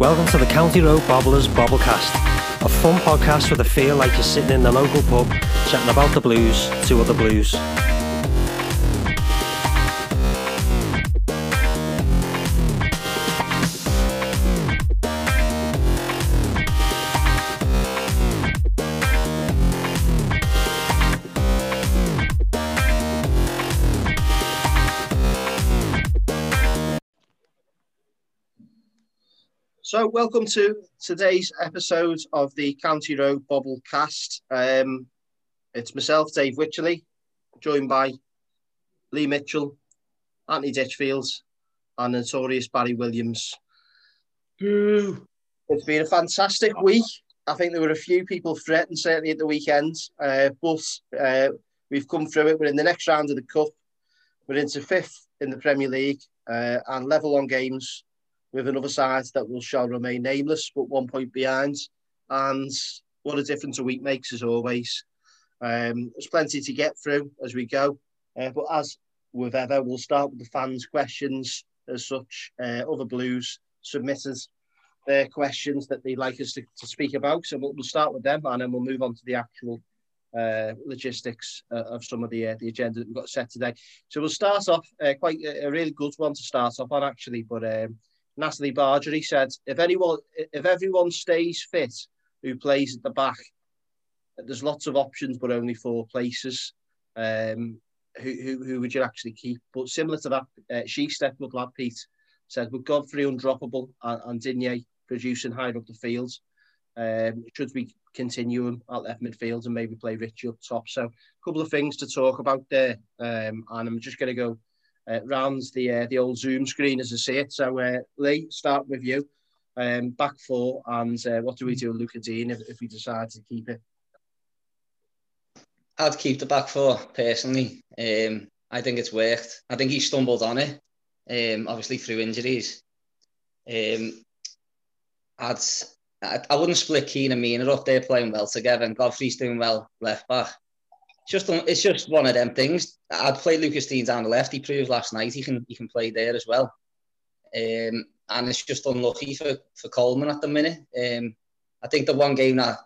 Welcome to the County Road Bobblers Bobblecast, a fun podcast with a feel like you're sitting in the local pub chatting about the blues to other blues. So, welcome to today's episode of the County Road Bobble Cast. Um, it's myself, Dave Wycherley, joined by Lee Mitchell, Anthony Ditchfield, and notorious Barry Williams. It's been a fantastic week. I think there were a few people threatened, certainly at the weekend, uh, but uh, we've come through it. We're in the next round of the Cup. We're into fifth in the Premier League uh, and level on games with another side that will shall remain nameless, but one point behind. And what a difference a week makes, as always. Um, there's plenty to get through as we go. Uh, but as with ever, we'll start with the fans' questions as such. Uh, other Blues submitted their questions that they'd like us to, to speak about. So we'll, we'll, start with them and then we'll move on to the actual uh, logistics uh, of some of the uh, the agenda that we've got set today. So we'll start off uh, quite a, a, really good one to start off on, actually. But um, Natalie Bargery said, if anyone, if everyone stays fit who plays at the back, there's lots of options, but only four places. Um, who, who, who would you actually keep? But similar to that, uh, she stepped up lad Pete said with Godfrey undroppable and, and Digne producing higher up the field, um, should we continue him at left midfield and maybe play Richie up top? So a couple of things to talk about there, um, and I'm just going to go uh, rounds the uh, the old Zoom screen, as I say it. So, uh, Lee, start with you. Um, back four, and uh, what do we do with Luca Dean if, if we decide to keep it? I'd keep the back four personally. Um, I think it's worked. I think he stumbled on it, um, obviously through injuries. Um, I'd, I'd I wouldn't split Keane and Mina up. They're playing well together, and Godfrey's doing well left back. It's just it's just one of them things. I'd play Lucas Digne down the left. He proved last night he can he can play there as well. Um, and it's just unlucky for, for Coleman at the minute. Um, I think the one game that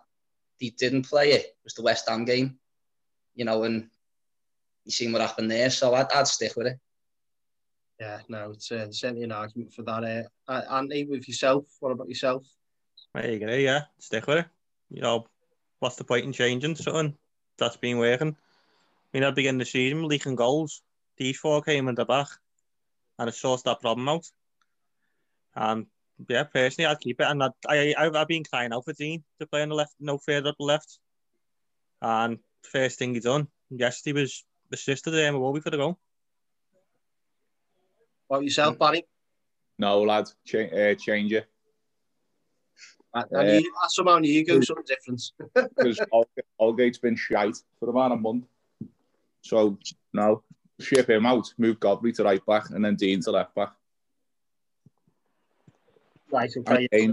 he didn't play it was the West Ham game you know, and you seen what happened there. So I'd, I'd stick with it. Yeah, no, it's uh, certainly an argument for that. Uh, Andy, with yourself, what about yourself? There you go, yeah, stick with it. You know, what's the point in changing something that's been working? I mean, at the beginning of the season, leaking goals. These four came in the back, and it sorts that problem out. And yeah, personally, I'd keep it. And I'd, I, I've, I've been crying out for Digne to play on the left, no further up the left. And first thing he done. Yesterday was assisted him a for the goal. What yourself, Barry? No, lad, Ch- uh, change it. And uh, you, somehow you go something different. Because Holgate's been shite for about a month. So, now ship him out, move Godfrey to right back, and then Digne to left back. Right, okay.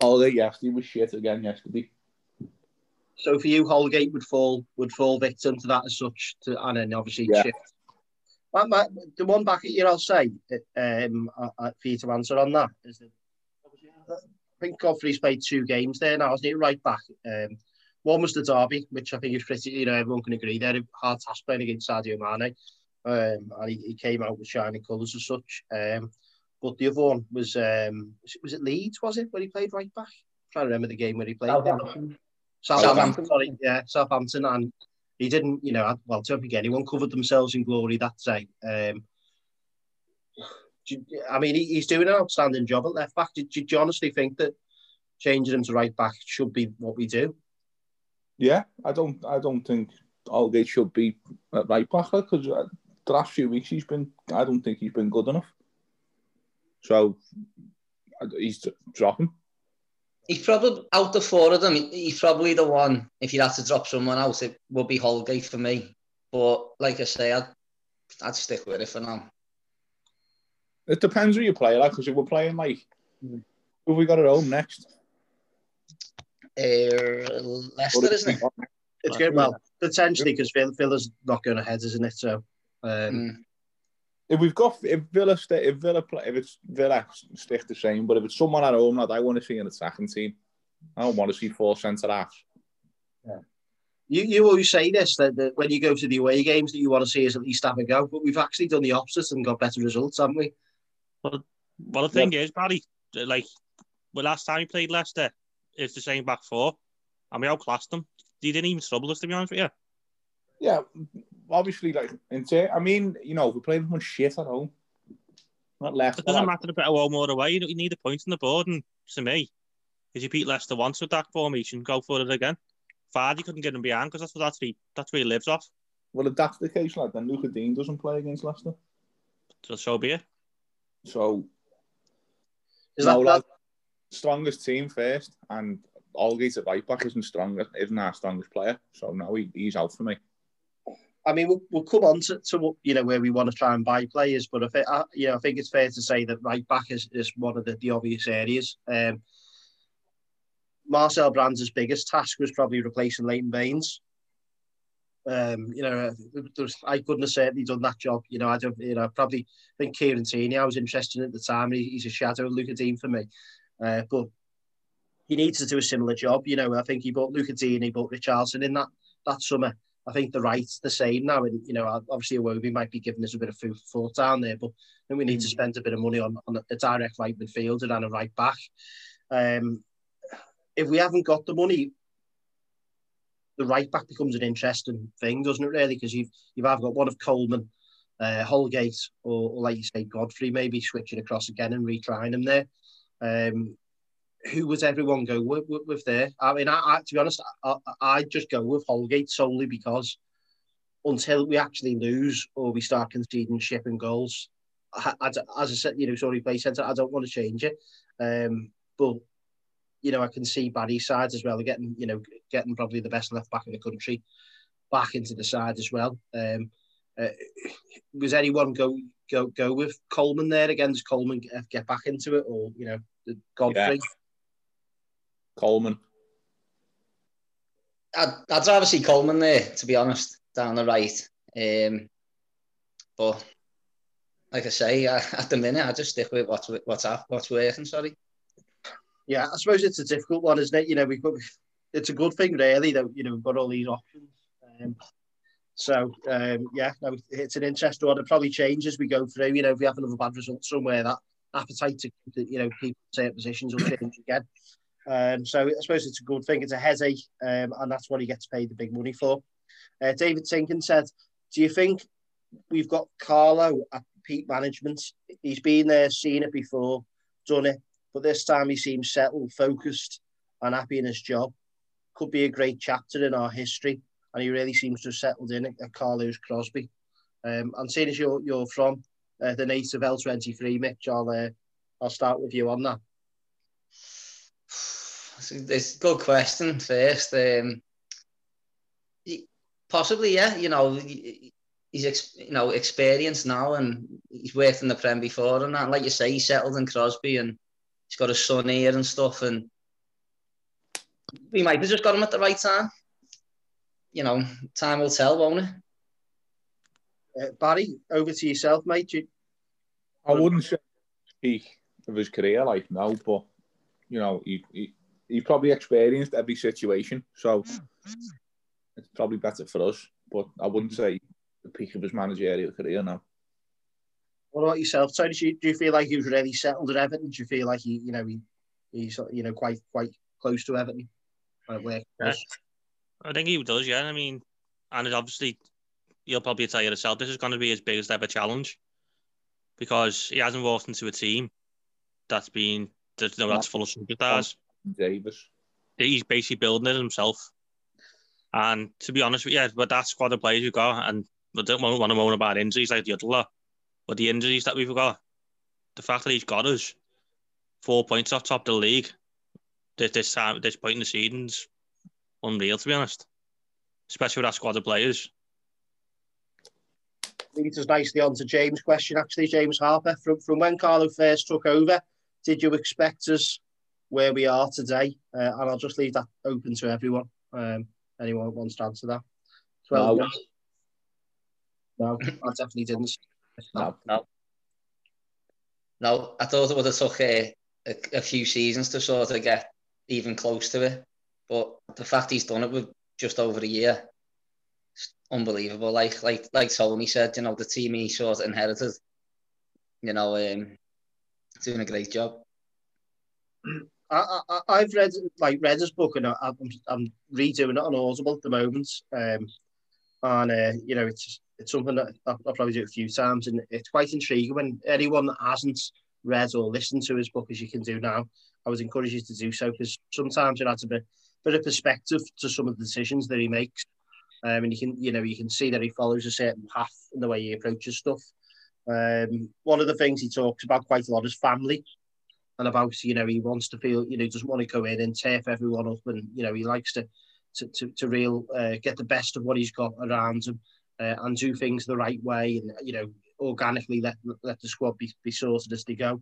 Holgate yesterday was shit again yesterday. So for you, Holgate would fall would fall victim to that as such, to, and then obviously yeah. shift. My, my, the one back at you, I'll say, um, uh, for you to answer on that is that I think Godfrey's played two games there now, isn't it? Right back. Um, one was the derby, which I think is pretty, you know, everyone can agree there. Hard task playing against Sadio Mane. Um, and he, he, came out with shining colours as such. Um, but the other one was, um, was it, Leeds, was it, where he played right back? I'm trying to remember the game where he played. Southampton. Southampton, sorry, yeah, Southampton, and he didn't, you know, well, to think anyone covered themselves in glory that day. Um, I mean, he's doing an outstanding job at left back. Do, do you honestly think that changing him to right back should be what we do? Yeah, I don't. I don't think Holgate should be at right back because uh, the last few weeks he's been. I don't think he's been good enough. So he's dropping he's probably out the four of them. He's probably the one. If you had to drop someone else, it would be Holgate for me. But like I say, I'd, I'd stick with it for now. It depends who you play like. Because if we're playing like, mm. who we got at home next? Uh, Leicester, isn't it? It's good. Well, potentially because Villa's not going ahead, isn't it? So. Um, mm. if we've got if Villa stay, if Villa play, if it's Villa stick the same, but if it's someone at home that I want to see in the second team, I don't want to see four centre halves. Yeah. You, you always say this that, that when you go to the away games that you want to see is at least have a go, but we've actually done the opposite and got better results, haven't we? Well, the thing is, Barry, like, the last time we played Leicester, it's the same back four, and we outclassed them. They didn't even trouble us, to be honest with you. Yeah, obviously, like, I mean, you know, we played much shit at home. Not left. It doesn't matter if it's home or away. You, know, you need a point on the board, and to me, if you beat Leicester once with that formation, go for it again. Vardy couldn't get him behind because that's what that's, he, that's where he lives off. Well, if that's the case, like, then Lucas Digne doesn't play against Leicester. So, so be it. So, Is that, no, that lad, strongest team first, and Holgate at right back isn't strongest, isn't our strongest player. So now he, he's out for me. I mean, we'll, we'll come on to, to you know where we want to try and buy players, but I think I, you know I think it's fair to say that right back is, is one of the, the obvious areas. Um, Marcel Brands' biggest task was probably replacing Leighton Baines. Um, you know, I couldn't have certainly done that job. You know, I don't, you know, probably think Kieran Tierney, I was interested in at the time. He, he's a shadow of Lucas Digne for me. Uh, but he needs to do a similar job. You know, I think he bought Lucas Digne, he bought Richarlison in that that summer. I think the right's the same now. And, you know, obviously Iwobi might be giving us a bit of food for thought down there, but then we need to spend a bit of money on, on a direct right midfielder and a right back. Um, if we haven't got the money, the right back becomes an interesting thing, doesn't it? Really, because you've you've either got one of Coleman, uh, Holgate, or, or, like you say, Godfrey, maybe switching across again and retrying him there. Um, who would everyone go with, with, with there? I mean, I, I, to be honest, I, I'd just go with Holgate solely because until we actually lose or we start conceding shipping goals, I, I, as I said, you know, sorry, play centre, I don't want to change it. Um, but you know, I can see Barry's side as well, They're getting, you know, getting probably the best left back in the country back into the side as well. Um, uh, was anyone go go go with Coleman there again? Does Coleman get, get back into it, or you know, Godfrey? Yeah. Coleman. I'd, I'd rather see Coleman there, to be honest, down the right. Um, but like I say, I, at the minute, I just stick with what's what's what's working. Sorry. Yeah, I suppose it's a difficult one, isn't it? You know, we've got, it's a good thing really that you know we've got all these options. Um, so um, yeah, no, it's an interesting one. It probably changes as we go through. You know, if we have another bad result somewhere, that appetite to you know people certain positions will change again. Um, so I suppose it's a good thing. It's a headache, um, and that's what he gets paid the big money for. Uh, David Tinkin said, "Do you think we've got Carlo at peak management? He's been there, seen it before, done it, but this time he seems settled, focused, and happy in his job. Could be a great chapter in our history, and he really seems to have settled in at Carlos Crosby. Um, and seeing as you're, you're from uh, the native L23, Mitch, I'll, uh, I'll start with you on that. It's a good question first. Um, possibly, yeah. You know, he's you know experienced now, and he's worked in the Prem before, and that. Like you say, he settled in Crosby, and he's got a son here and stuff, and we might have just got him at the right time. You know, time will tell, won't it? Uh, Barry, over to yourself, mate. You... I wouldn't say peak of his career like now, but you know, he, he he probably experienced every situation, so it's probably better for us. But I wouldn't say the peak of his managerial career now. What about yourself, Tony? Do you, do you feel like he was really settled at Everton? Do you feel like he, you know, he, he's you know quite quite close to Everton? Where yeah. I think he does, yeah. I mean, and it obviously, you'll probably tell yourself this is going to be his biggest ever challenge because he hasn't walked into a team that's been that's, know, that's full of superstars. Davis. He's basically building it himself. And to be honest with you, yeah, but that squad of players we've got, and I don't want to moan about injuries like the other lot, but the injuries that we've got, the fact that he's got us four points off top of the league this this time this point in the season's unreal to be honest. Especially with that squad of players. Leads us nicely on to James' question, actually, James Harper. From from when Carlo first took over, did you expect us where we are today? Uh, and I'll just leave that open to everyone. Um, anyone wants to answer that? Well, no, no I definitely didn't. No. No. No, I thought it would have took a, a, a few seasons to sort of get even close to it. But the fact he's done it with just over a year, unbelievable. Like like like Tony said, you know, the team he sort of inherited, you know, um, doing a great job. I, I, I've read like read his book and I, I'm, I'm redoing it on Audible at the moment. Um, and uh, you know, it's it's something that I'll, I'll probably do a few times, and it's quite intriguing. When anyone that hasn't read or listened to his book, as you can do now, I would encourage you to do so because sometimes it adds a bit, bit of perspective to some of the decisions that he makes, um, and you can you know you can see that he follows a certain path in the way he approaches stuff. Um, one of the things he talks about quite a lot is family and about you know he wants to feel you know doesn't want to go in and turf everyone up and you know he likes to to to, to real uh, get the best of what he's got around him uh, and do things the right way and you know organically let let the squad be, be sorted as they go.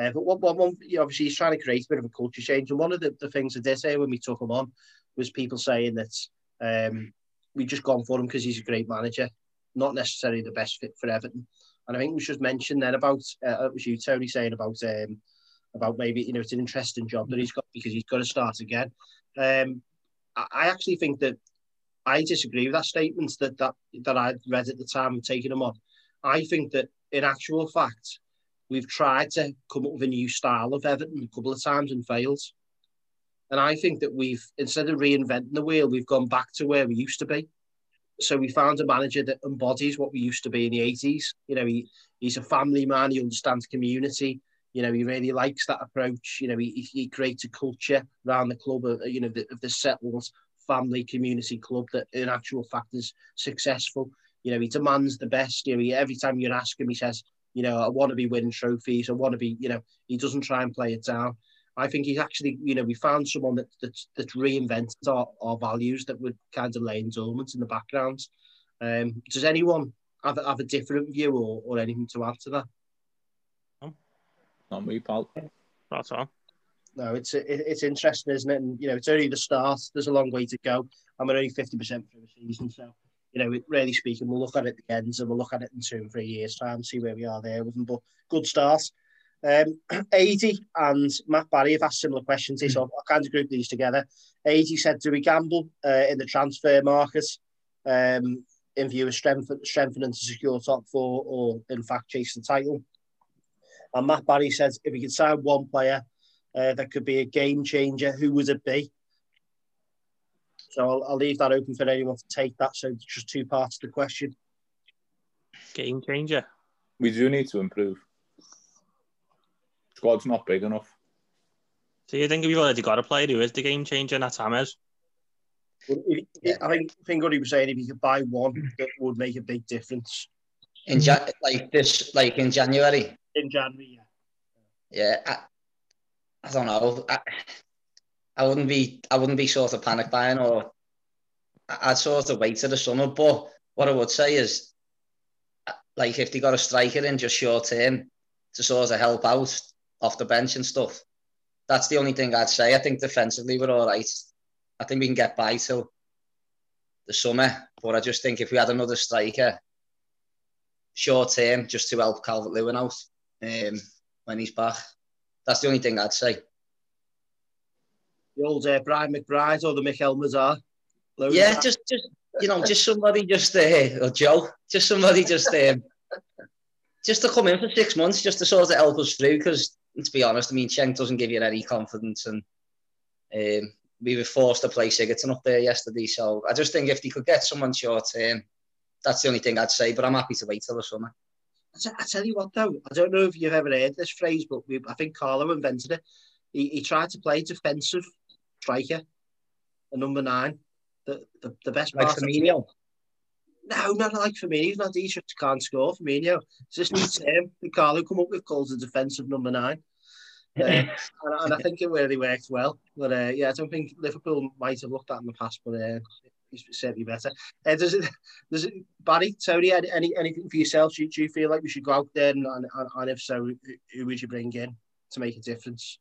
Uh, but one, one, one you know, obviously he's trying to create a bit of a culture change and one of the, the things I did say when we took him on was people saying that um, we just gone for him because he's a great manager, not necessarily the best fit for Everton. And I think we should mention then about uh, it was you Tony saying about um, about maybe you know it's an interesting job that he's got because he's got to start again. Um, I actually think that I disagree with that statement that that that I read at the time of taking him on. I think that in actual fact, we've tried to come up with a new style of Everton a couple of times and failed. And I think that we've instead of reinventing the wheel, we've gone back to where we used to be. So we found a manager that embodies what we used to be in the 80s. You know, he, he's a family man, he understands community, you know, he really likes that approach. You know, he, he creates a culture around the club of, you know, the, of the settled family community club that in actual fact is successful. You know, he demands the best. You know, he, every time you ask him, he says, you know, I want to be winning trophies. I want to be, you know, he doesn't try and play it down. I think he's actually, you know, we found someone that that's, that's reinvented our, our values that were kind of laying dormant in the background. Um, does anyone have, have a different view or, or anything to add to that? Not me, pal. That's all. No, it's it, it's interesting, isn't it? And you know, it's only the start. There's a long way to go. I'm only fifty percent through the season, so you know, really speaking, we'll look at it at the again, and we'll look at it in two and three years' time, see where we are there with them. But good start. Um, Adi and Matt Barry have asked similar questions, so I kind of group these together. Adi said, "Do we gamble uh, in the transfer market um, in view of strength, strengthening to secure top four, or in fact chase the title?" And Matt Barry says, if he could sign one player uh, that could be a game changer, who would it be? So I'll, I'll leave that open for anyone to take that. So just two parts of the question. Game changer. We do need to improve. Squad's not big enough. So you think we've already got a player who is the game changer, and that's Hammers? If, if, I think, I think what he was saying, if you could buy one, it would make a big difference. In ja- like this, like in January. In January, yeah. Yeah, I, I don't know. I, I wouldn't be, I wouldn't be sort of panic buying, or I'd sort of wait to the summer. But what I would say is, uh, like, if they got a striker in just short term to sort of help out off the bench and stuff, that's the only thing I'd say. I think defensively we're all right. I think we can get by till the summer. But I just think if we had another striker short term, just to help Calvert Lewin out um, when he's back, that's the only thing I'd say. The old uh, Brian McBride or the Mikel Mazar. Yeah, just just you know, just somebody just uh, or Joe, just somebody just um, just to come in for six months, just to sort of help us through. Because to be honest, I mean, Cenk doesn't give you any confidence, and um, we were forced to play Sigurdsson up there yesterday. So I just think if they could get someone short term, that's the only thing I'd say. But I'm happy to wait till the summer. I tell you what, though, I don't know if you've ever heard this phrase, but we, I think Carlo invented it. He, he tried to play defensive striker, a number nine. The, the, the best like. Firmino. No, not like Firmino. He's not. He just can't score. Firmino. It's this new term that Carlo come up with called a defensive number nine. Uh, and, and, I think it really worked well. But uh, yeah, I don't think Liverpool might have looked at in the past, but uh, he's certainly better. Uh, does it, does it, Barry, Tony, any, anything for yourself? Do you, do you feel like we should go out there and, and, and if so, who would you bring in to make a difference?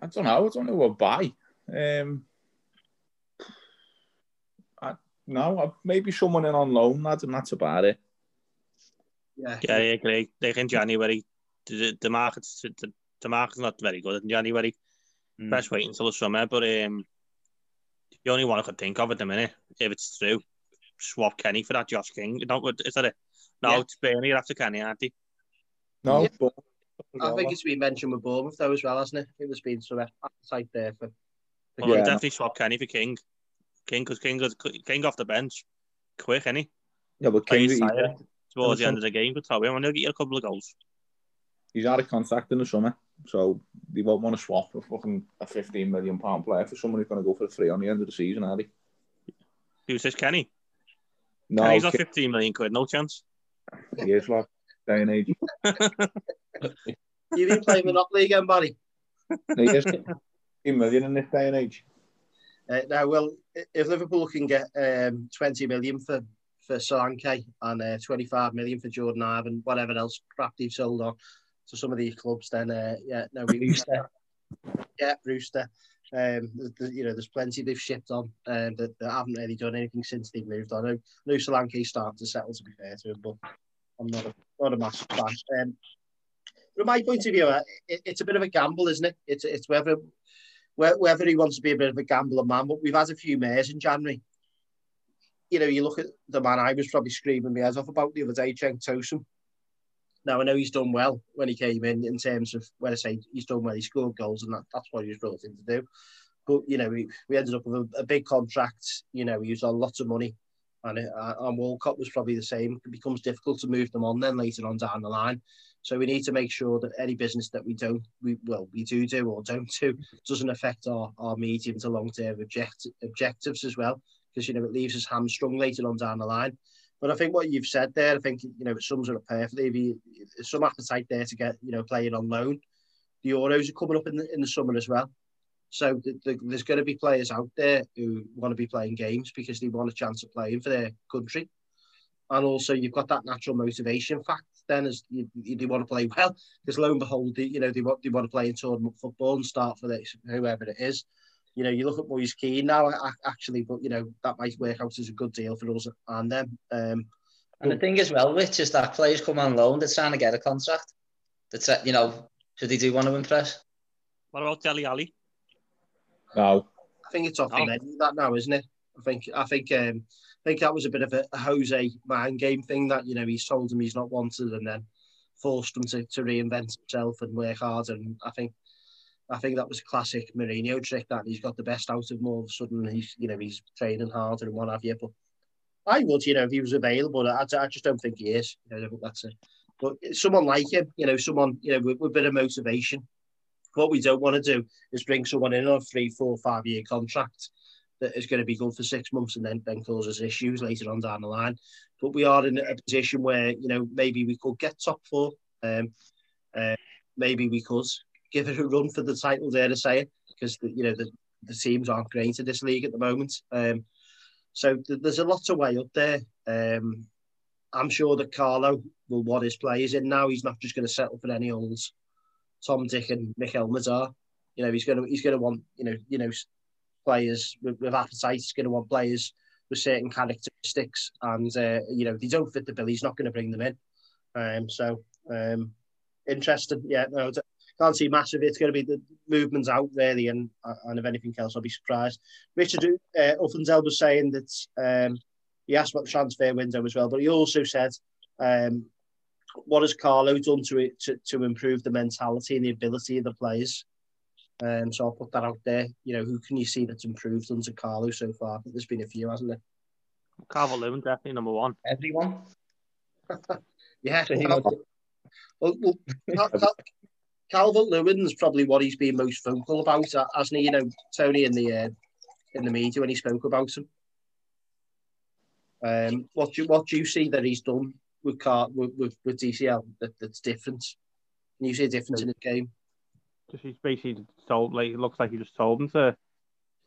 I don't know. I don't know what buy. Um, I, no, maybe someone in on loan, lad, and that's about it. Yeah, Yeah, I agree. Like in January, the, the market's the, the market's not very good in January. Mm. Best wait until the summer, but um, the only one I could think of at the minute, if it's true, swap Kenny for that Josh King. Not good, is that it? No, Yeah. it's Burnley after Kenny, aren't they? No, Yeah. but I think it's been mentioned with Bournemouth though as well, hasn't it? It was been some appetite there for. Well, Yeah. I'd definitely swap Kenny for King. King, because King, goes- King off the bench, quick, any yeah, but Plays King, towards the end of the game, but throw him, and he'll get you a couple of goals. he's out of contract in the summer, so they won't want to swap a fucking a 15 million pound player for someone who's going to go for a three on the end of the season, are they? Who says Kenny? No, Kenny's on King, 15 million quid, no chance. he is like day and age. You've been playing Monopoly again, Barry. He is 15 million in this day and age. Uh, now, well, if Liverpool can get um, 20 million for for Solanke and uh, 25 million for Jordan Ivan, whatever else crap they've sold on to some of these clubs, then uh, yeah, no, we, Rooster. yeah, Rooster. Um, there's, there's- you know, there's plenty they've shipped on um, that, that haven't really done anything since they've moved on. I know, I know starting to settle, to be fair to him, but I'm not a, not a massive fan. Um, from my point of view, uh, it, it's a bit of a gamble, isn't it? It's it's whether whether he wants to be a bit of a gambler man. But we've had a few mayors in January. You know, you look at the man I was probably screaming my head off about the other day, Cenk Tosun. Now I know he's done well when he came in, in terms of when I say he's done well, he scored goals, and that, that's what he was brought in to do. But you know, we, we ended up with a, a big contract. You know, he was on lots of money, and uh, and Walcott was probably the same. It becomes difficult to move them on then later on down the line. So we need to make sure that any business that we don't, we well, we do do or don't do, doesn't affect our, our medium to long term object, objectives as well, because you know it leaves us hamstrung later on down the line. But I think what you've said there, I think you know it sums it up perfectly. If you, some appetite there to get you know playing on loan. The Euros are coming up in the in the summer as well, so th- th- there's going to be players out there who want to be playing games because they want a chance of playing for their country, and also you've got that natural motivation fact. Then as you, you they want to play well, because lo and behold, they, you know they want they want to play in tournament football and start for this whoever it is. You know, you look at Moise Kean now, actually, but you know that might work out as a good deal for us and them. Um, And the thing as well, Rich, is that players come on loan, they're trying to get a contract. That's you know, so they do want to impress. What about Dele Alli? No, I think it's off the Oh. that now, isn't it? I think I think um, I think that was a bit of a, a Jose mind game thing that you know he's told him he's not wanted and then forced him to, to reinvent himself and work hard. And I think I think that was a classic Mourinho trick that he's got the best out of him. All of a sudden, he's you know he's training harder and what have you. But I would, you know, if he was available, I, I just don't think he is. You know, that's it. But someone like him, you know, someone you know with, with a bit of motivation. What we don't want to do is bring someone in on a three, four, five year contract that is going to be good for six months and then, then causes issues later on down the line. But we are in a position where, you know, maybe we could get top four. Um, uh, maybe we could give it a run for the title, dare to say it, because, you know, the, the teams aren't great in this league at the moment. Um, so th- there's a lot to weigh up there. Um, I'm sure that Carlo will want his players in now. He's not just going to settle for any old Tom, Dick, and Mikel Mazar. You know, he's going to he's going to want you know you know players with, with appetite. He's going to want players with certain characteristics, and uh, you know they don't fit the bill, he's not going to bring them in. Um, so um, interesting, yeah. No, can't see massive. It's going to be the movements out really, and and if anything else, I'll be surprised. Richard uh, Uffendell was saying that um, he asked about the transfer window as well, but he also said. Um, what has Carlo done to it to, to improve the mentality and the ability of the players? Um, so I'll put that out there. You know, who can you see that's improved under Carlo so far? I think there's been a few, hasn't there? Calvert Lewin, definitely number one. Everyone. Yeah. So he Cal- wants- well, well, Cal- Cal- Calvert Lewin's probably what he's been most vocal about, uh, hasn't he? You know, Tony in the uh, in the media when he spoke about him. Um, what do you, what do you see that he's done with Car with, with, with DCL that, that's different? Can you see a difference in his game? Just he's basically told like it looks like he just told him to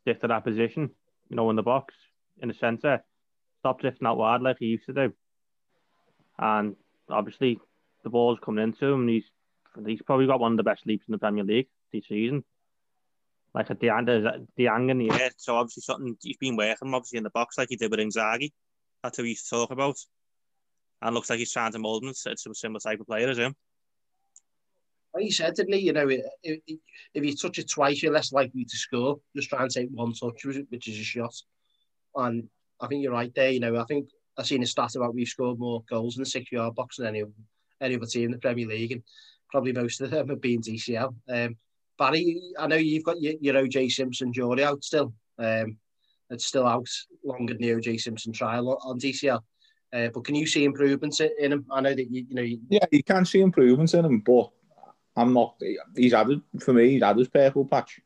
stick to that position, you know, in the box, in the centre. Stop drifting out wide like he used to do. And obviously the ball's coming into him and he's he's probably got one of the best leaps in the Premier League this season. Like a Diang, Diang in the air. So obviously something he's been working obviously in the box like he did with Inzaghi. That's who he used to talk about. and looks like he's trying to mould him into a similar type of player as him. Like he said, didn't he? You know, if, if you touch it twice, you're less likely to score. Just try and take one touch, which is a shot. And I think you're right there. You know, I think I've seen a stat about we've scored more goals in the six-yard box than any any other team in the Premier League, and probably most of them have been DCL. Um, Barry, I know you've got your, your OJ Simpson jury out still. Um, it's still out longer than the OJ Simpson trial on DCL. Uh, but can you see improvements in him? I know that you, you know. You... Yeah, you can see improvements in him, but I'm not. He's added for me. He's had his purple patch.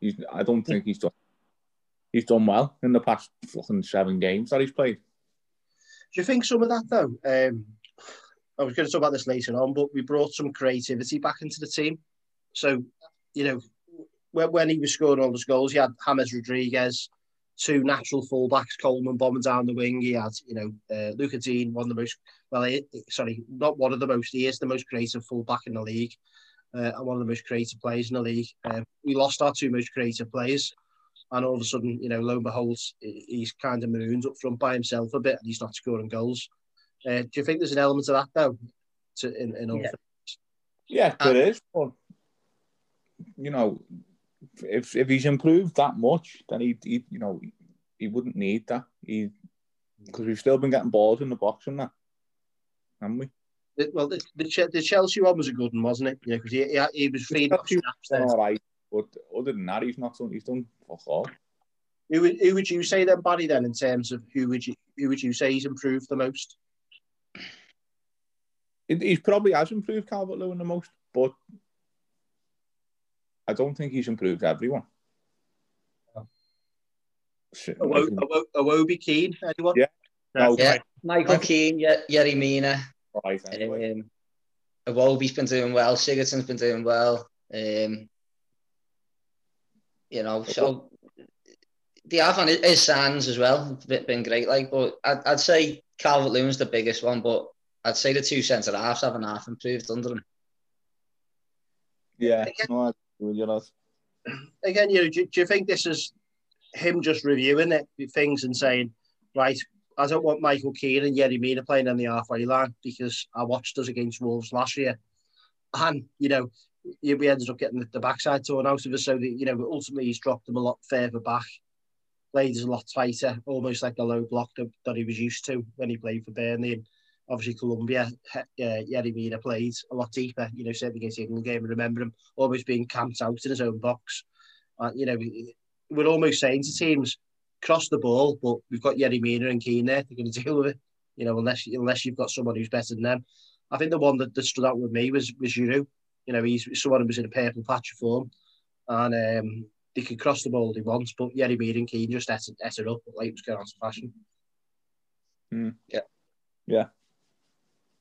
He's. I don't think he's done. He's done well in the past fucking seven games that he's played. Do you think some of that though? Um, I was going to talk about this later on, but we brought some creativity back into the team. So, you know, when, when he was scoring all those goals, he had James Rodriguez, two natural fullbacks, Coleman bombing down the wing. He had, you know, uh, Lucas Digne, one of the most, well, he, sorry, not one of the most, he is the most creative fullback in the league uh, and one of the most creative players in the league. Uh, we lost our two most creative players. And all of a sudden, you know, lo and behold, he's kind of marooned up front by himself a bit and he's not scoring goals. Uh, do you think there's an element of that, though, to, in, in all yeah. yeah, there uh, is. But, you know, if if he's improved that much, then he, he you know he wouldn't need that. He because we've still been getting balls in the box and that, haven't we? Well, the, the, the Chelsea one was a good one, wasn't it? Yeah, because he, he, he was freed up All right, but other than that, he's not done. He's done fuck all. Who would, who would you say then, Barry? Then, in terms of who would you who would you say he's improved the most? He's probably has improved Calvert Lewin the most, but I don't think he's improved everyone. Iwobi Keane, anyone? Yeah. No, yeah. Michael Keane, yeah, Yerry Mina. Right, anyway. Um, Iwobi's been doing well. Sigurdsson's been doing well. Um, you know, so the have on his Sands as well. Been great, like, but I'd, I'd say Calvert Lewin's the biggest one, but I'd say the two centre halves haven't half improved under him. Yeah, no, you know. Again, you know, do, do you think this is him just reviewing it things and saying, right, I don't want Michael Keane and Yerry Mina playing on the halfway line because I watched us against Wolves last year, and you know, we ended up getting the backside torn out of us. So that you know, ultimately he's dropped them a lot further back. Played a lot tighter, almost like the low block that, that he was used to when he played for Burnley. And obviously Colombia, uh, Yerry Mina played a lot deeper, you know, certainly against the England game. I remember him almost being camped out in his own box. Uh, you know, we're almost saying to teams, cross the ball, but we've got Yerry Mina and Keane there. They're going to deal with it, you know, unless unless you've got someone who's better than them. I think the one that, that stood out with me was was Giroud. You know, he's someone who was in a purple patch of form, and um, he could cross the ball if he wants, but Yerry Mina and Keane just ate, ate it up like it was going on to fashion. Mm. Yeah. Yeah.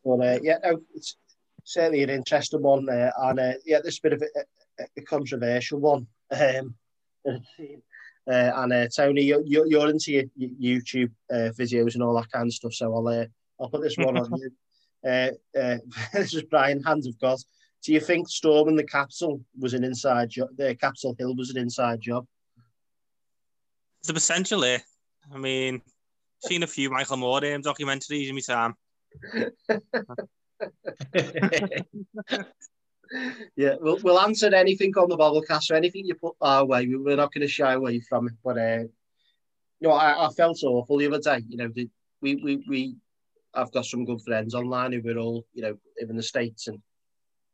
But uh, yeah, no, it's certainly an interesting one, uh, and uh, yeah, this a bit of a, a, a controversial one. Um, uh, and uh, Tony, you're, you're into your, your YouTube uh, videos and all that kind of stuff, so I'll uh, I'll put this one on you. Uh, uh, this is Brian Hands of God. Do you think Storm and the Capitol was an inside job? The Capitol Hill was an inside job. It's a potential there. I mean, seen a few Michael Moore um, documentaries in my time. yeah, we'll, we'll answer anything on the Bobblecast or anything you put our way. We're not going to shy away from it. But, uh, you know, I, I felt awful the other day. You know, the, we, we, we, I've got some good friends online who are all, you know, in the States and,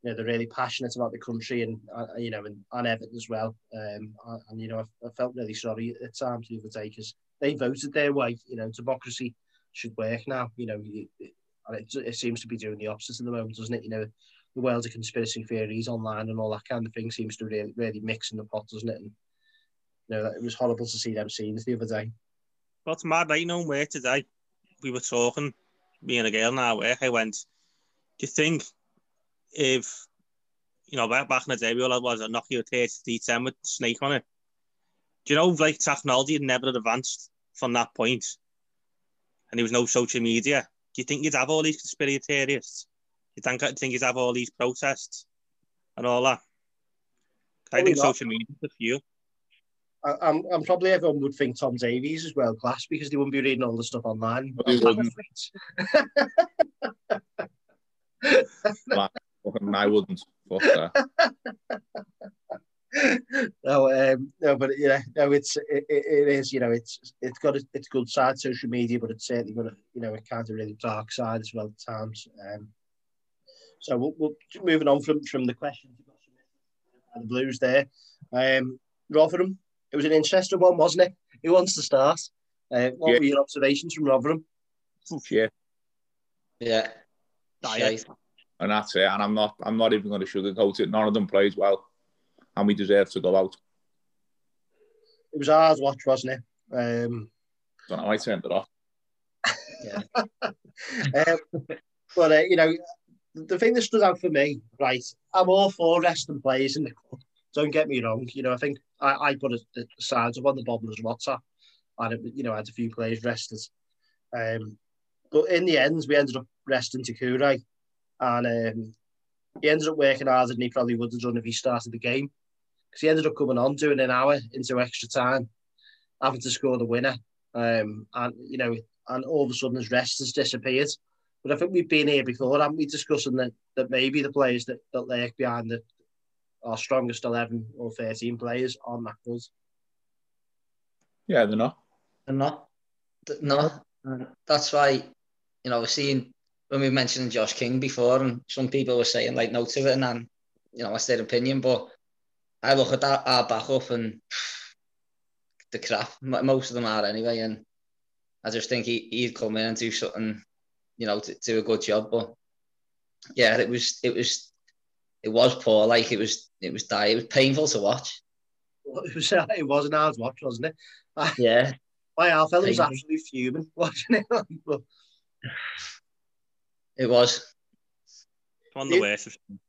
you know, they're really passionate about the country and, uh, you know, and, and Everton as well. Um, and, you know, I, I felt really sorry at times the other day because they voted their way. You know, democracy should work now. You know, and it, it seems to be doing the opposite at the moment, doesn't it? You know, the world of conspiracy theories online and all that kind of thing seems to really, really mix in the pot, doesn't it? And, you know, it was horrible to see them scenes the other day. Well, it's mad, right? You know, where today we were talking, me and a girl now, where I went, do you think if, you know, back, back in the day, we all had was a Nokia 3310 with Snake on it. Do you know, like, technology had never advanced from that point, and there was no social media do you think you'd have all these conspiracy theorists? Do you think, do you think you'd have all these protests and all that? I think not. social media is a few. I, I'm, I'm probably everyone would think Tom Davies is world class because they wouldn't be reading all the stuff online. They. I wouldn't. Fuck that. no, um, no, but yeah, no, it's it, it is. You know, it's it's got a, it's good side social media, but it's certainly got a you know a kind of really dark side as well at times. Um, so we'll, we'll moving on from from the questions the Blues there. Um, Rotherham, it was an interesting one, wasn't it? Who wants to start? Uh, what Yeah. were your observations from Rotherham? Yeah, Yeah. Diet. Shite. And that's it. And I'm not. I'm not even going to sugarcoat it. None of them plays well, and we deserve to go out. It was a hard watch, wasn't it? Um, Don't know. I turned it off. um, but uh, you know, the thing that stood out for me, right? I'm all for resting players in the cup. Don't get me wrong. You know, I think I, I put a, the sides up on the Bobblers WhatsApp, and it, you know, I had a few players rested. Um, but in the end, we ended up resting Doucouré, and um, he ended up working harder than he probably would have done if he started the game, because he ended up coming on doing an hour into extra time, having to score the winner. Um, and you know, and all of a sudden his rest has disappeared. But I think we've been here before, haven't we, discussing that, that maybe the players that, that lurk behind the, our strongest 11 or 13 players aren't that good. Yeah, they're not. They're not. Th- No. And That's why, you know, we're seeing when we mentioned Josh King before, and some people were saying like no to it, and then, you know, that's their opinion. But I look at that our backup and the crap. Most of them are anyway, and I just think he, he'd come in and do something, you know, to do a good job. But yeah, it was it was it was poor. Like it was it was dire. It was painful to watch. It was, it was an hard watch, wasn't it? Yeah, My half was absolutely fuming watching it. But it was. It's one of the worst. I've seen.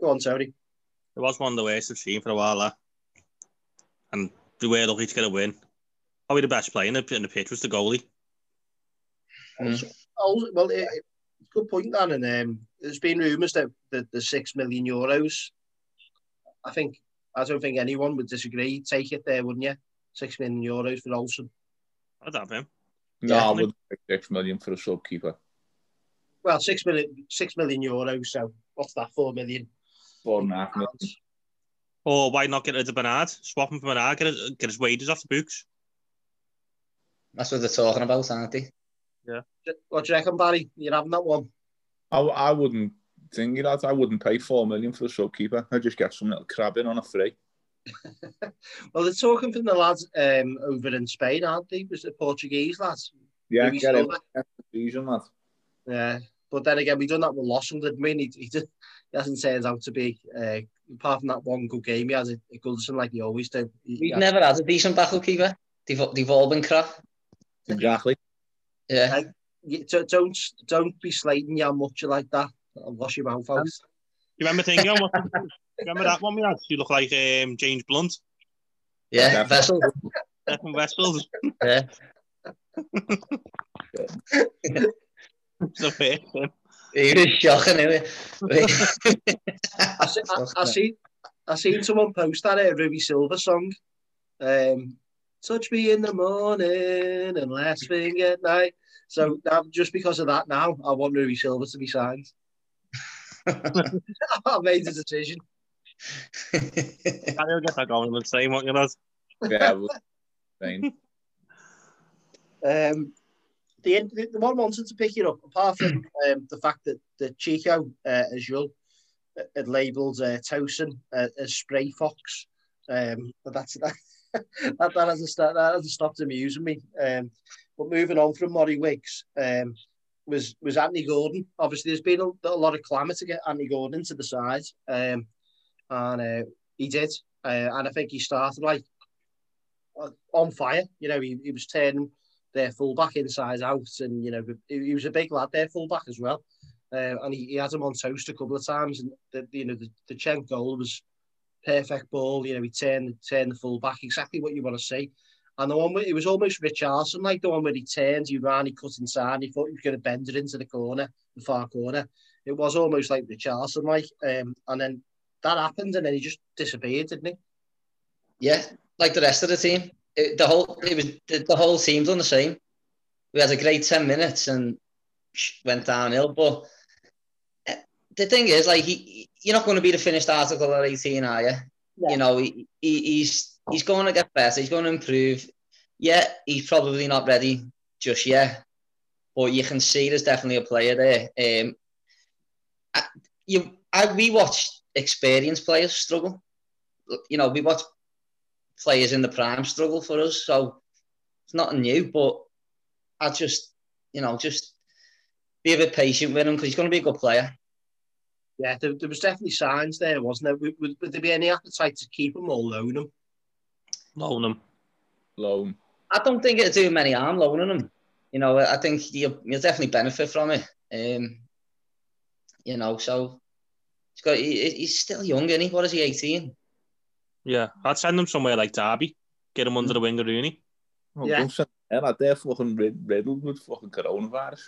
go on, Tony. It was one of the worst I've seen for a while. That. And we were lucky to get a win. Probably the best player in the, in the pitch was the goalie. Mm. Oh, well, it, it- good point, Dan. And um, there's been rumours that the, the six million euros. I think I don't think anyone would disagree. Take it there, wouldn't you? Six million euros for Olsen. I'd have him. No, I Definitely. wouldn't take six million for a subkeeper. Well, six million, six million euros. So what's that? Four million. Four and a half million. pounds. Or why not get rid of Bernard? Swap him for Bernard, get his, get his wages off the books. That's what they're talking about, aren't they? Yeah. What do you reckon, Barry? You're having that one? I, I wouldn't think it. I wouldn't pay four million for the subkeeper. I'd just get some little crab in on a free. Well, they're talking from the lads um, over in Spain, aren't they? Was the Portuguese lads? Yeah, Maybe get him. Silva. Get the season, lad. Yeah. But then again, we've done that with Lawson, didn't we? He, he, just, he hasn't turned out to be, uh, apart from that one good game, he has a, a Goodison like he always do. He, we've he has... never had a decent backup keeper. They've, they've all been crap. Exactly. Yeah. Like, don't, don't be slating you much like that. I'll wash your mouth out. You remember thing, you oh, remember that one we had? You look like um, James Blunt. Yeah, yeah. Vessels. Vessels. yeah. So fair. He was shocking, anyway. I, see, I, I see. I seen someone post that uh, Ruby Silver song. Um, Touch me in the morning and last thing at night. So now, just because of that, now I want Ruby Silver to be signed. I made the decision. Can't even get that going the same, what you know? Yeah, fine. Um, the, the the one wanted to pick it up, apart from um, the fact that that Chico, uh, as you'll had labelled uh, Tosun uh, as Spray Fox. Um, but that's that. that, that hasn't start, that hasn't stopped amusing me. Um, but moving on from Murray Wicks, um, was was Anthony Gordon. Obviously, there's been a, a lot of clamour to get Anthony Gordon to the side, um, and uh, he did. Uh, and I think he started like on fire. You know, he, he was turning their fullback inside out, and you know he, was a big lad, their fullback as well. Uh, and he, he had him on toast a couple of times, and the, you know the, the Chen goal was perfect ball. You know, he turned turned the fullback exactly what you want to see. And the one where it was almost Richarlison, like the one where he turned, he ran, he cut inside, he thought he was going to bend it into the corner, the far corner. It was almost like Richarlison, like, um, and then that happened, and then he just disappeared, didn't he? yeah. like the rest of the team. It, the whole it was the, the whole team's on the same. We had a great ten minutes and went downhill. But eh, the thing is, like, he, you're not going to be the finished article at 18, are you? Yeah. You know, he, he, he's he's going to get better. He's going to improve. Yeah, he's probably not ready just yet, but you can see there's definitely a player there. Um, I, you, I, we watch experienced players struggle. You know, we watch players in the prime struggle for us, so it's nothing new. But I just, you know, just be a bit patient with him because he's going to be a good player. Yeah, there, there, was definitely signs there, wasn't there? Would, would, would, there be any appetite to keep him or loan him? Loan him. Loan. I don't think it'll do many harm loaning him. You know, I think you'll, you'll definitely benefit from it. Um, you know, so he's got he, he's still young, isn't he? What is he, 18? Yeah, I'd send him somewhere like Derby, get him under the wing of Rooney. Oh, Yeah. Don't send them out there fucking rid- riddled with fucking coronavirus.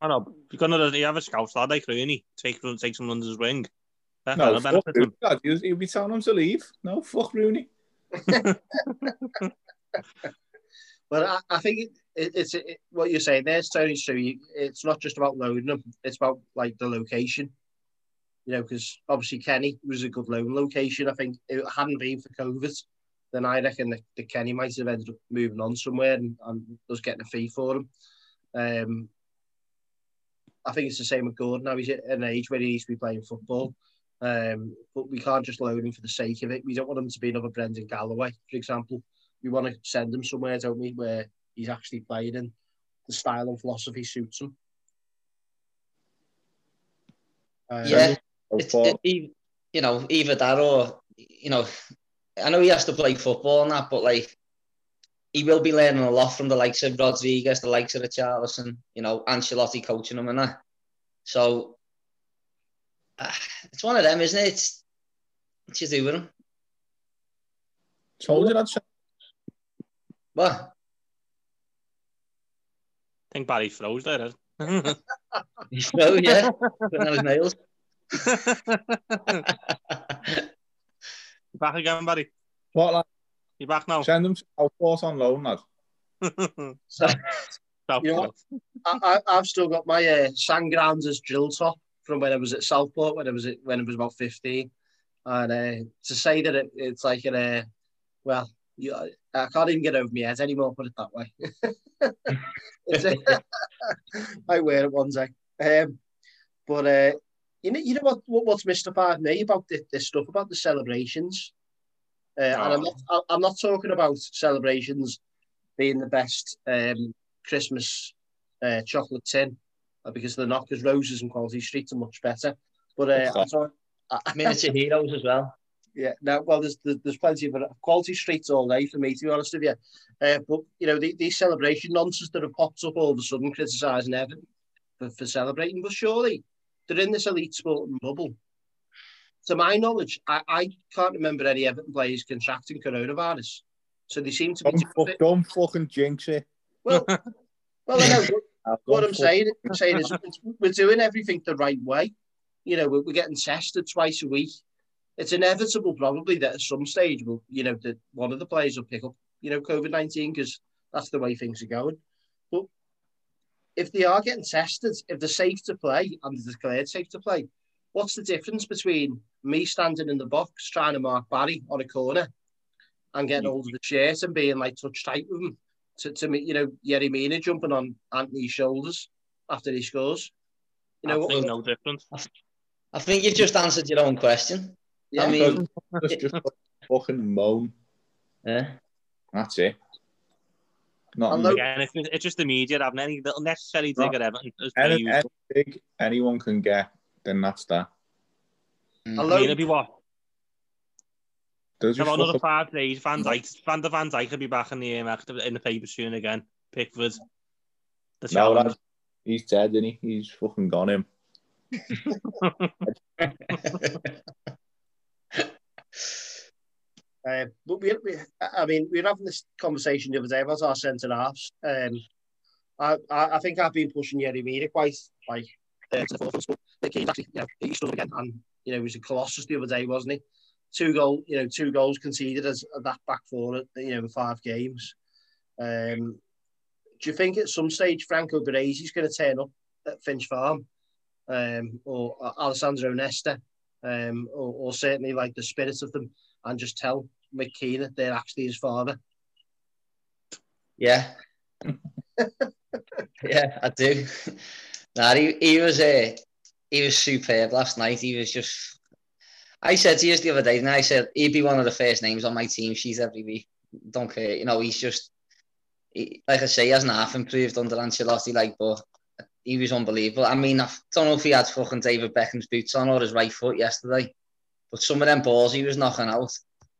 I know, you're gonna you have a scout lad like Rooney, take take someone under his wing. That No, fuck. Rooney. God, He'll, he'll be telling him to leave. No, fuck Rooney. But I, I think it, it, it's it, what you're saying there's Tony true. You, it's not just about loading them; it's about like the location. You know, because obviously Kenny was a good loan location. I think it hadn't been for COVID, then I reckon that, that Kenny might have ended up moving on somewhere and, and us getting a fee for him. Um, I think it's the same with Gordon. Now he's at an age where he needs to be playing football. Um, but we can't just loan him for the sake of it. We don't want him to be another Brendan Galloway, for example. We want to send him somewhere, don't we, where he's actually playing and the style and philosophy suits him. Um, Yeah, it's, it, you know, either that or, you know, I know he has to play football and that, but like, he will be learning a lot from the likes of Rodriguez, the likes of the Richarlison, you know, Ancelotti coaching him and that. So, uh, it's one of them, isn't it? It's, what you do with him? told you that. Sam. What? I think Barry froze there. He's so, yeah, putting on his nails. You back again, Barry. What, lad? You back now? Send him to Southport on loan, lad. So, You know? I, I, I've still got my uh, Sandgrounders drill top from when I was at Southport when I was at, when I was about fifteen, and uh, to say that it, it's like an uh, well, you, I can't even get over my head anymore. Put it that way. I wear it one day, um, but uh, you know, you know what, what what's mystified me about this, this stuff about the celebrations, uh, and I'm not I- I'm not talking about celebrations being the best um, Christmas uh, chocolate tin uh, because the Knockers roses and Quality Streets are much better. But uh, I'm sorry, Miniature heroes as well. yeah, no, well, there's there's plenty of Quality Streets all day for me, to be honest with you. Uh, but you know, the, these celebration nonsense that have popped up all of a sudden, criticising Everton for, for celebrating, but surely they're in this elite sporting bubble. To my knowledge, I, I can't remember any Everton players contracting coronavirus. So they seem to be. Don't, fuck, don't fucking jinx it. Well, well, I know. What I'm saying, I'm saying is we're doing everything the right way. You know, we're, we're getting tested twice a week. It's inevitable, probably, that at some stage, we'll, you know, that one of the players will pick up, you know, COVID nineteen because that's the way things are going. But if they are getting tested, if they're safe to play and they're declared safe to play, what's the difference between me standing in the box trying to mark Barry on a corner and getting hmm. hold of the shirt and being like touch tight with him? to, to me, you know, Yerry Mina jumping on Anthony's shoulders after he scores. You know, I Absolutely no difference. I think you've just answered your own question. yeah, I mean, Just, just fucking moan. yeah. That's it. Not Although- Again, it's, it's just the media having any little necessary dig at Everton. as any, any big anyone can get, then that's that. I although, mean, it'll be what? They'll just About another fucking- five days. Van Dijk, Van der Van Dijk will be back in the um, in the paper soon again. Pickford. The no, challenge. lad, he's dead, isn't he? He's fucking gone him. uh, but we, we, I mean, we were having this conversation the other day about our centre halves. Um, I, I, I think I've been pushing Yerry Mina quite like uh, to the forefront. But kid actually, you know, he again, and you know, he was a colossus the other day, wasn't he? two goal, you know, two goals conceded as that back four, you know, in five games. Um, do you think at some stage Franco Baresi is going to turn up at Finch Farm, um, or Alessandro Nesta, um, or, or certainly like the spirit of them, and just tell McKean that they're actually his father? Yeah. yeah, I do. nah, he, he was uh, he was superb last night. He was just. I said to you the other day, and I said he'd be one of the first names on my team she's every week. Don't care, you know. He's just he, like I say, he hasn't half improved under Ancelotti, like, but he was unbelievable. I mean, I don't know if he had fucking David Beckham's boots on or his right foot yesterday, but some of them balls he was knocking out.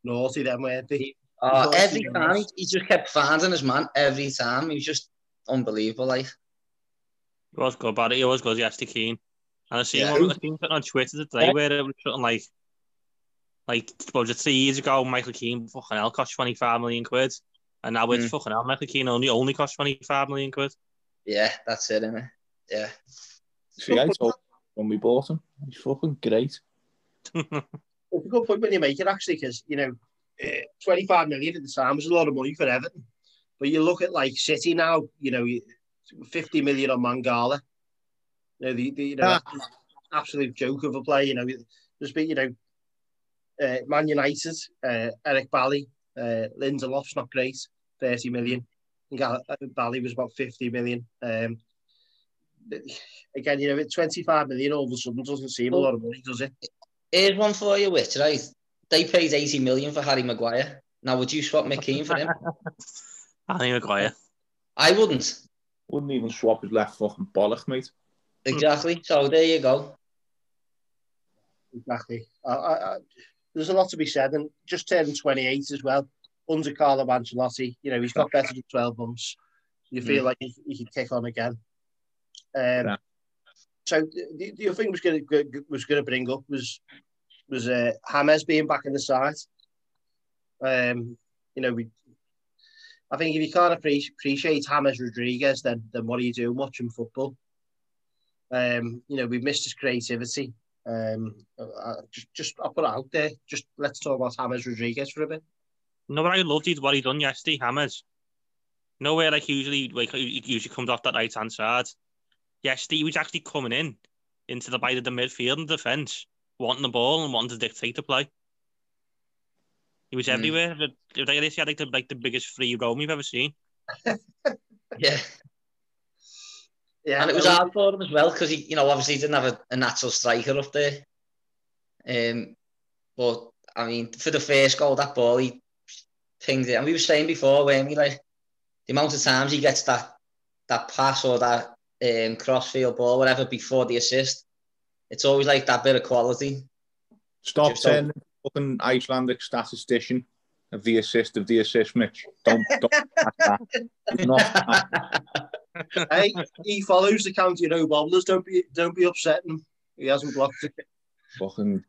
Naughty them, weren't they? Oh, every time he, he just kept finding his man every time. He was just unbelievable, like. He was good, but he was good, yes, to Keane. And I seen, Yeah. one, I seen something on Twitter today where it was something like, like, was it three years ago, Michael Keane fucking hell cost 25 million quid. And now it's Mm. fucking hell, Michael Keane only, only cost 25 million quid. Yeah, that's it, innit? Yeah. See, I told when we bought him, he's fucking great. It's a good point when you make it actually, because you know, eh, 25 million at the time was a lot of money for Everton. But you look at like City now, you know, 50 million on Mangala. You know, the, the you know, Ah. absolute joke of a play. You know, there's been, you know, uh, Man United, uh, Eric Bailly, uh, Lindelof's not great, 30 million. Uh, Bailly was about 50 million. Um, again, you know, 25 million all of a sudden doesn't seem a lot of money, does it? Here's one for you, Which, right? They paid 80 million for Harry Maguire. Now, would you swap McKean for him? Harry Maguire. I wouldn't. Wouldn't even swap his left fucking bollock, mate. Exactly. So there you go. Exactly. I, I, I, there's a lot to be said, and just turning 28 as well. Under Carlo Ancelotti, you know, he's got better than 12 months. You feel like he, he could kick on again. Um, Yeah. So the, the other thing was going to was going to bring up was was uh, James being back in the side. Um, you know, we. I think if you can't appreciate, James Rodriguez, then then what are you doing watching football? Um, you know, we've missed his creativity. Um, I, just, just I'll put it out there. Just let's talk about James Rodriguez for a bit. No, but I loved it, what he done yesterday, Hammers. Nowhere like usually, like he usually comes off that right hand side. Yesterday, he was actually coming in into the bite of the midfield and defence, wanting the ball and wanting to dictate the play. He was Mm. everywhere. But If I he had like the, like the biggest free roam you've ever seen. Yeah. Yeah, And it was well, hard for him as well because he, you know, obviously he didn't have a, a natural striker up there. Um, but I mean, for the first goal, that ball he pinged it, and we were saying before, weren't we, like the amount of times he gets that that pass or that um, crossfield ball, whatever, before the assist, it's always like that bit of quality. Stop saying fucking Icelandic statistician of the assist of the assist, Mitch. Don't, don't. Not hey, he follows the county no bobblers. Don't be don't be upsetting him. He hasn't blocked it. fucking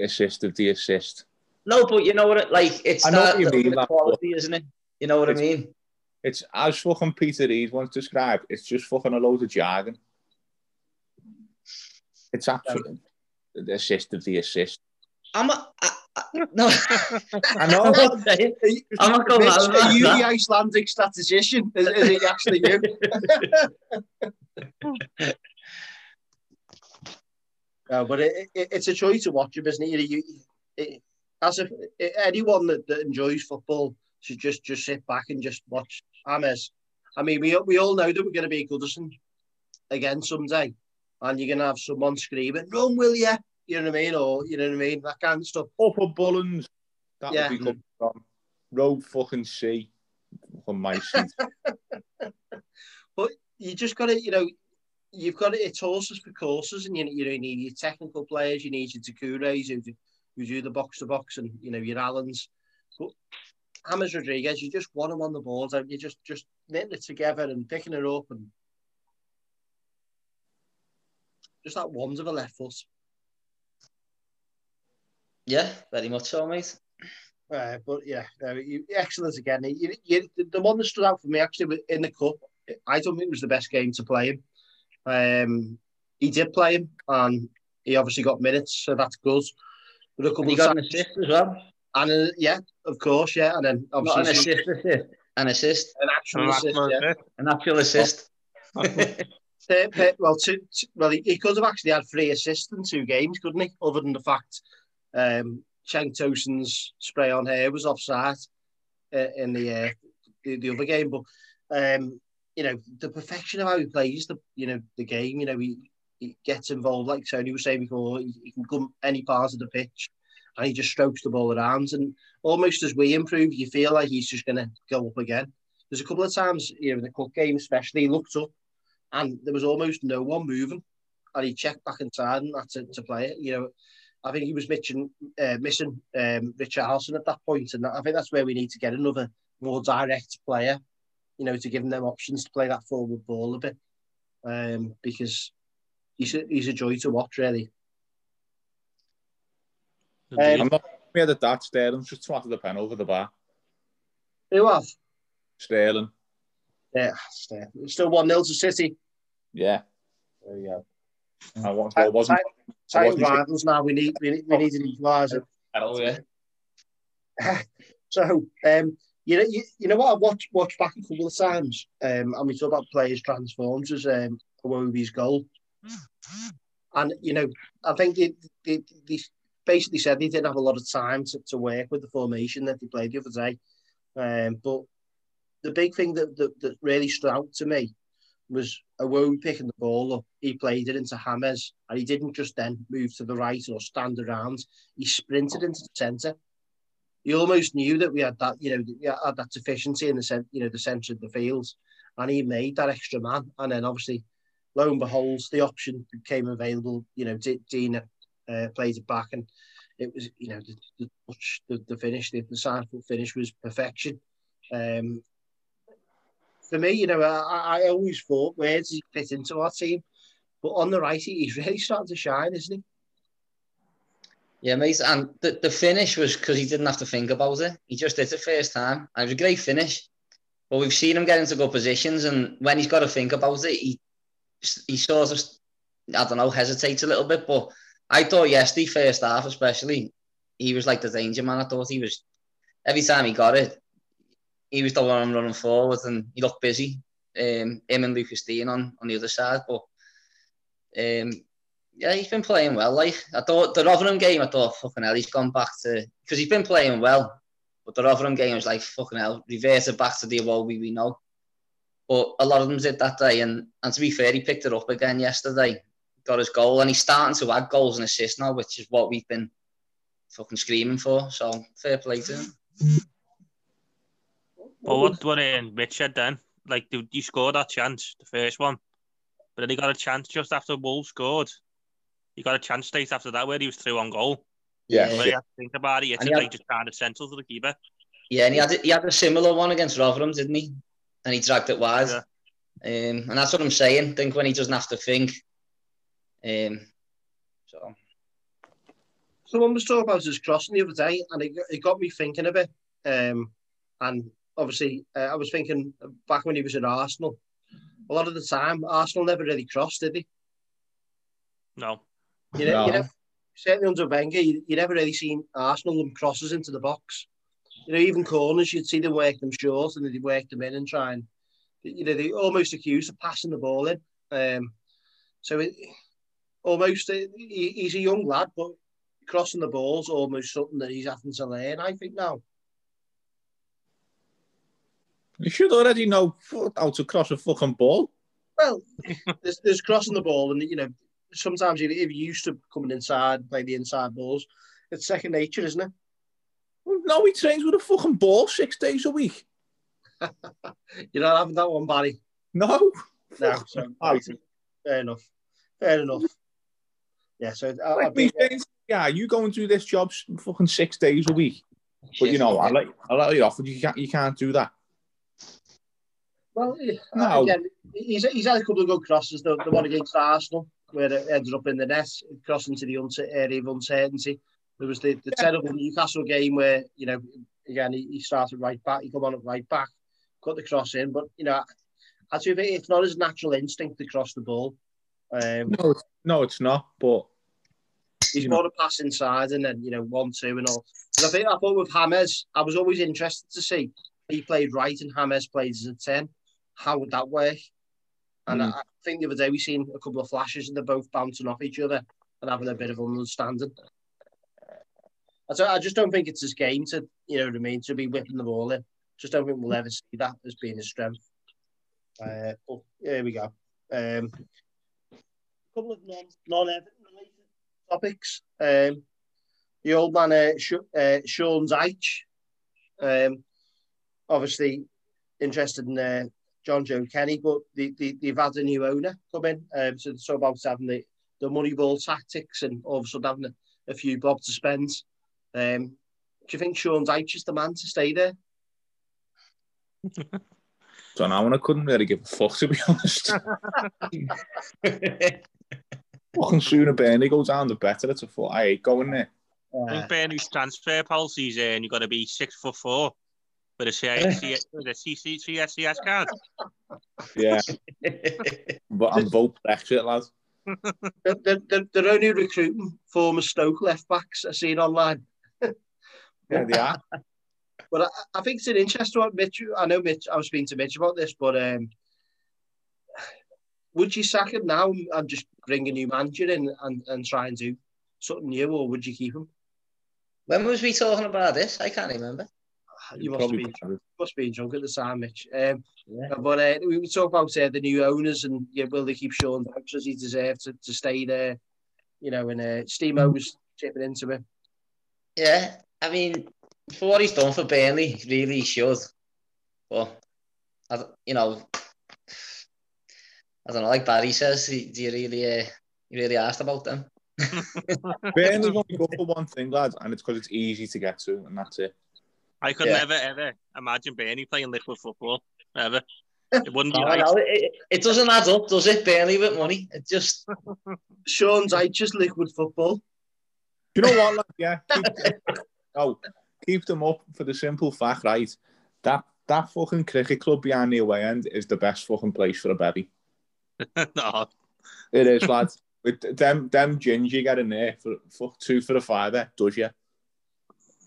assist of the assist. no, but you know what? It, like it's I know that what you little mean, bit of that- quality, isn't it? You know what It's- I mean? It's as fucking Peter Reid once described. It's just fucking a load of jargon. It's absolutely the assist of the assist. I'm a, I, I, no. I know. I'm not saying. I'm not going Mitch, are you that. the Icelandic statistician? Is, is it actually you? no, but it, it, it's a joy to watch him, isn't it? You, you, it, as if anyone that, that enjoys football should just just sit back and just watch James. I mean, we we all know that we're going to be Goodison again someday, and you're going to have someone screaming, "Run, will you?" You know what I mean, or you know what I mean, that kind of stuff. Upper Bullens. That Yeah. would be coming from. Road fucking C. Fucking my seat. But you just got to, you know, you've got to, it's horses for courses, and you, you know, you need your technical players, you need your Doucourés who, do- who do the box to box, and you know, your Allens. But James Rodriguez, you just want him on the ball, don't you? Just, just knitting it together and picking it up, and just that wand of a left foot. Yeah, very much so, mate. Uh, but yeah, no, you, excellent again. You, you, the one that stood out for me actually in the cup, I don't think it was the best game to play him. Um, he did play him, and he obviously got minutes, so that's good. With a And he of got an assist as well. And uh, yeah, of course, yeah. And then Not obviously an some- assist, assist. An assist. an actual And that's assist, my yeah. An actual assist. Well, two, two, well, he, he could have actually had three assists in two games, couldn't he? Other than the fact um, Cenk Tosun's spray on hair was offside uh, in the, uh, the the other game, but um, you know the perfection of how he plays the you know the game. You know he, he gets involved, like Tony was saying before. He, he can come any part of the pitch, and he just strokes the ball around. And almost as we improve, you feel like he's just going to go up again. There's a couple of times, you know, in the cup game especially, he looked up and there was almost no one moving. And he checked back inside and had to, to play it. You know, I think he was missing, uh, missing um, Richarlison at that point, and I think that's where we need to get another more direct player. You know, to give them options to play that forward ball a bit, um, because he's a, he's a joy to watch, really. Indeed. I'm not mad at that. Sterling's just swatted the pen over the bar. Who was? Sterling. Yeah, still- still one 0 to City. Yeah. There you go. I, wa- I wasn't. Tight wasn't- rivals now. We need we need, we need an equaliser. oh, yeah. So, um, you know, you, you know what? I watched watched back a couple of times, um, and we talk about players transforms as um, Iwobi's goal, and you know, I think they, they, they basically said they didn't have a lot of time to, to work with the formation that they played the other day, um, but the big thing that, that that really stood out to me was Iwobi picking the ball up. He played it into Hammers, and he didn't just then move to the right or stand around. He sprinted into the centre He almost knew that we had that, you know, had that deficiency in the cent, you know, the centre of the field, and he made that extra man. And then obviously, lo and behold, the option became available. You know, D- Digne uh, played it back, and it was, you know, the the, touch, the, the finish, the, the side foot finish was perfection. Um, for me, you know, I, I always thought where does he fit into our team, but on the right, he- he's really starting to shine, isn't he? Yeah, mate. And the, the finish was because he didn't have to think about it. He just did it first time. And it was a great finish. But we've seen him get into good positions. And when he's got to think about it, he he sort of, I don't know, hesitates a little bit. But I thought yesterday, first half especially, he was like the danger man. I thought he was, every time he got it, he was the one running forward and he looked busy. Um, him and Lucas Dean on, on the other side. But um, yeah, he's been playing well. Like I thought the Rotherham game, I thought fucking hell, he's gone back to because he's been playing well. But the Rotherham game was like fucking hell, reverted back to the Iwobi we know. But a lot of them did that day, and, and to be fair, he picked it up again yesterday. Got his goal, and he's starting to add goals and assists now, which is what we've been fucking screaming for. So fair play to him. Well, what what in Richard then? Like, dude, you scored that chance, the first one, but then he got a chance just after Wolves scored. He got a chance straight after that where he was through on goal. Yeah. Yeah. When you to think about it, it's like had- just trying to central to the keeper. Yeah, and he had he had a similar one against Rotherham, didn't he? And he dragged it wide. Yeah. Um, and that's what I'm saying. think when he doesn't have to think. Um, so Someone was talking about his crossing the other day, and it, it got me thinking a bit. Um, and obviously, uh, I was thinking back when he was at Arsenal. A lot of the time, Arsenal never really crossed, did he? No. You know, No. you know certainly under Wenger, you, you never really seen Arsenal and crosses into the box. You know, even corners, you'd see them work them short, and then they'd work them in and try and, you know, they almost accused of passing the ball in. Um, so it, almost, he, he's a young lad, but crossing the ball's almost something that he's having to learn, I think, now. You should already know how to cross a fucking ball. Well, there's, there's crossing the ball, and, you know, sometimes if you're used to coming inside, play the inside balls, it's second nature, isn't it? Well, No, he trains with a fucking ball six days a week. You're not having that one, Barry. No. No, so fair enough. Fair enough. Yeah, so I, Like I've me saying, yeah, you go and do this job fucking six days a week. But you know, I let I let you off. You can't you can't do that. well, yeah, uh, No. again, he's, he's had a couple of good crosses. The, the one against Arsenal, where it ended up in the net, crossing to the uncer- area of uncertainty. There was the, the terrible Newcastle game where, you know, again, he, he started right back, he come on at right back, cut the cross in, but, you know, actually, it's not his natural instinct to cross the ball. Um, No, it's, no, it's not. But He's more a pass inside and then, you know, one, two and all. But I think I thought with Hammers, I was always interested to see he played right and Hammers played as a 10. How would that work? And Mm. I, I think the other day we seen a couple of flashes and they're both bouncing off each other and having a bit of understanding. I, I just don't think it's his game to, you know what I mean, to be whipping the ball in. Just don't think we'll ever see that as being his strength. Uh, but here we go. Um, couple of non non Everton related topics. Um, the old man uh, Sh- uh, Sean Dyche, um, obviously interested in uh, Jonjoe Kenny, but they, they, they've had a new owner come in. Um, so it's all about having the, the money ball tactics and all of a sudden having a, a few bob to spend. Um, do you think Sean Dyche is the man to stay there? Don't know, I couldn't really give a fuck, to be honest. Fucking sooner Burnley go down, the better it's a foot. I hate going there. I think Burnley's transfer policy is uh, you've got to be six foot four with a CC, with a CC, CSCS card. Yeah, but I'm vote Brexit, lads. They're, they're, they're, they're only recruiting former Stoke left backs, I've seen online. Yeah, they are. But I, I think it's an interesting one, Mitch. I know Mitch. I was speaking to Mitch about this, but um, would you sack him now and just bring a new manager in and, and try and do something new, or would you keep him? when was we talking about this? I can't remember. You must have Probably been better. must be drunk at the time, Mitch. Um, Yeah. but uh, we would talk about uh, the new owners and yeah, will they keep Sean Dyche as he deserves to, to stay there? You know, and uh, Steamo was chipping into him. Yeah, I mean, for what he's done for Burnley, really he really should. But, I, don't- you know, I don't know, like Barry says, do you really, uh, you really asked about them? Burnley's only go for one thing, lads, and it's because it's easy to get to, and that's it. I could Yeah. never ever imagine Burnley playing liquid football ever. It wouldn't be No, right. it, it- it doesn't add up, does it? Burnley with money. It just, Sean Dyche liquid football. You know what, lad? Yeah, keep, oh, keep them up for the simple fact, right? That that fucking cricket club behind the away end is the best fucking place for a bevy. no, It is, lads. With them, them ginger get in there for fuck two for a fiver, does you?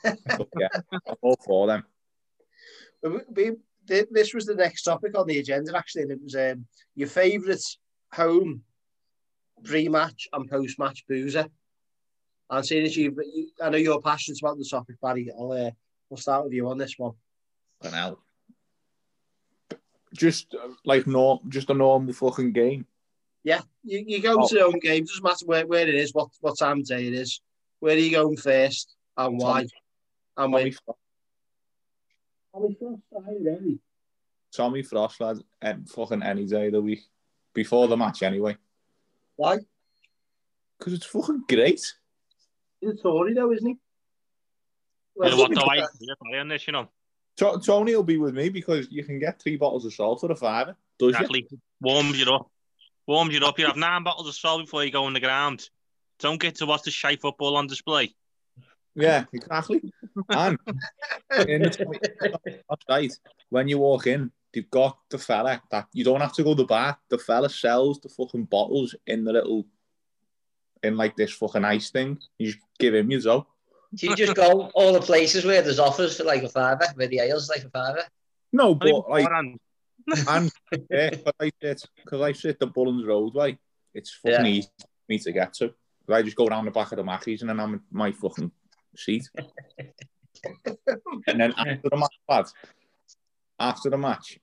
But yeah, I'm all for them. We, we, this was the next topic on the agenda, actually, and it was um, your favourite home pre-match and post-match boozer. And seeing as you, you, I know you're passionate about the topic, Barry. I'll uh, we'll start with you on this one. Fucking hell. Just uh, like norm, just a normal fucking game. Yeah, you, you go Oh. to the home game. Doesn't matter where, where it is, what what time of day it is. Where are you going first and why? And when? Tommy, Tommy Frost, really? Tommy Frost, lad, and fucking any day of the week before the match, anyway. Why? Because it's fucking great. He's a Tory, though, isn't he? you know Well, what? Though I agree on this, you know, To- Tony will be with me because you can get three bottles of salt for a fiver. Does you? exactly warms you up. Warms you up. You have nine bottles of salt before you go on the ground. Don't get to watch the shy football on display. Yeah, exactly. And in the right, when you walk in, they've got the fella that you don't have to go to the bar. The fella sells the fucking bottles in the little, in like this fucking ice thing. You just give him your dough. Do you just go all the places where there's offers for like a fiver, where the ale's like a fiver? No, but like, beforehand. and yeah, but I sit, because I sit the Bullens Roadway, it's fucking Yeah. easy for me to get to. I just go down the back of the Mackies and then I'm in my fucking seat. and then after the match, lad, after the match,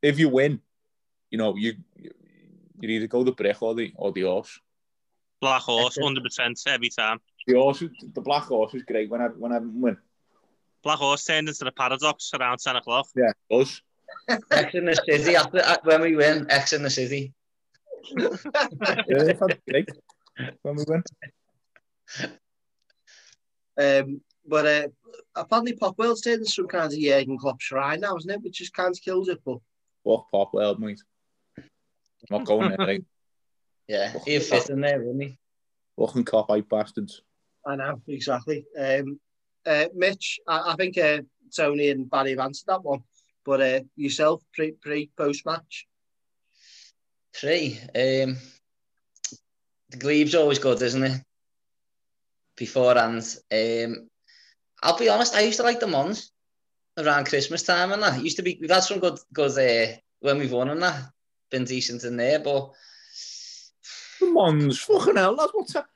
if you win, you know you you you either go the brick or the or the horse. Black Horse, 100% every time. The, horse, the Black Horse is great when I, when I win. Black Horse turned into the paradox around 10 o'clock. Yeah, it was. X in the city, after, uh, when we win, X in the city. yeah, that's great when we win. Um, but uh, apparently Popwell's taking some kind of Jurgen Klopp shrine now, isn't it? Which just kind of kills it, but... What world, mate? I'm not going there, right? Yeah, he'd fit in there, wouldn't he? Fucking cop out bastards. I know exactly. Um, uh, Mitch, I, I think uh, Tony and Barry have answered that one. But uh, yourself, pre pre post match. Three. Um, the Glebe's always good, isn't it? beforehand. Um, I'll be honest, I used to like the Mons around Christmas time and that. Used to be, we've had some good, good uh, when we've won and that. Been decent in there, but... Mons, fucking hell, that's what's up.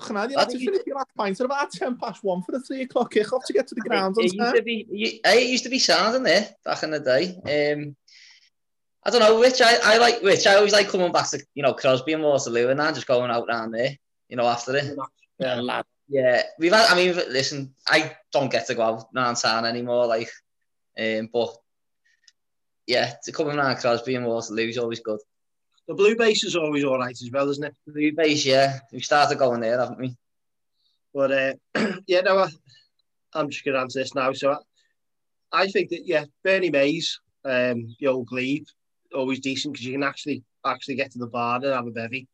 Chna, you'll have to finish your last pint at about 10 past 1 for the 3 o'clock kick off to get to the ground on time. It, it used to be sad, in there back in the day. Um, I don't know, which I, I like, which I always like coming back to, you know, Crosby and Waterloo and that, just going out down there, you know, after it. Yeah, lad. Yeah, we've had, I mean, listen, I don't get to go out round town anymore, like, um, but yeah, to coming round Crosby and Waterloo is always good. The blue base is always all right as well, isn't it? Blue base yeah we started going there haven't we But uh, yeah, no, I, I'm just going to answer this now. So I, I think that yeah, Bernie Mays, um, the old glebe, always decent because you can actually actually get to the bar and have a bevy.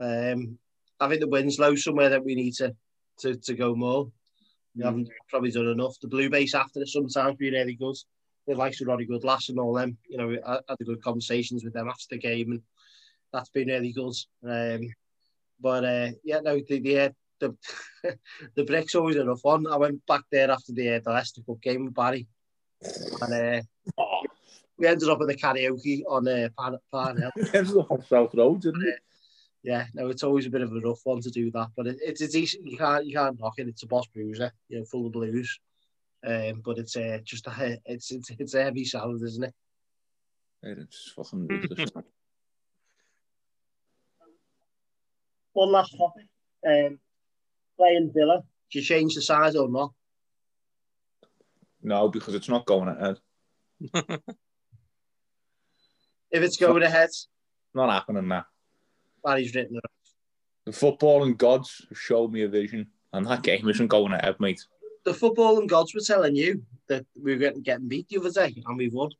Um, I think the Winslow somewhere that we need to to, to go more. We haven't probably done enough. The blue base after it sometimes be really good. The likes of Ronny Goodlass and all them, you know, I had the good conversations with them after the game, and that's been really good. Um, but uh, yeah, no, the the uh, the, the brick's always a rough one. I went back there after the, uh, the Leicester Cup game with Barry, and uh, Oh, we ended up at the karaoke on uh, Pan, ends up on South Road, didn't it? Yeah, no, it's always a bit of a rough one to do that, but it, it's a decent. You can't you can't knock it. It's a boss bruiser, you know, full of blues. Um, but it's uh, just a it's it's it's a heavy salad, isn't it? It's fucking ridiculous. One last topic. Um, playing Villa. Do you change the size or not? no, because it's not going ahead. If it's going ahead, Not happening now. Barry's written it. The footballing gods have showed me a vision, and that game isn't going ahead, mate. The football and gods were telling you that we were getting, getting beat the other day, and we won.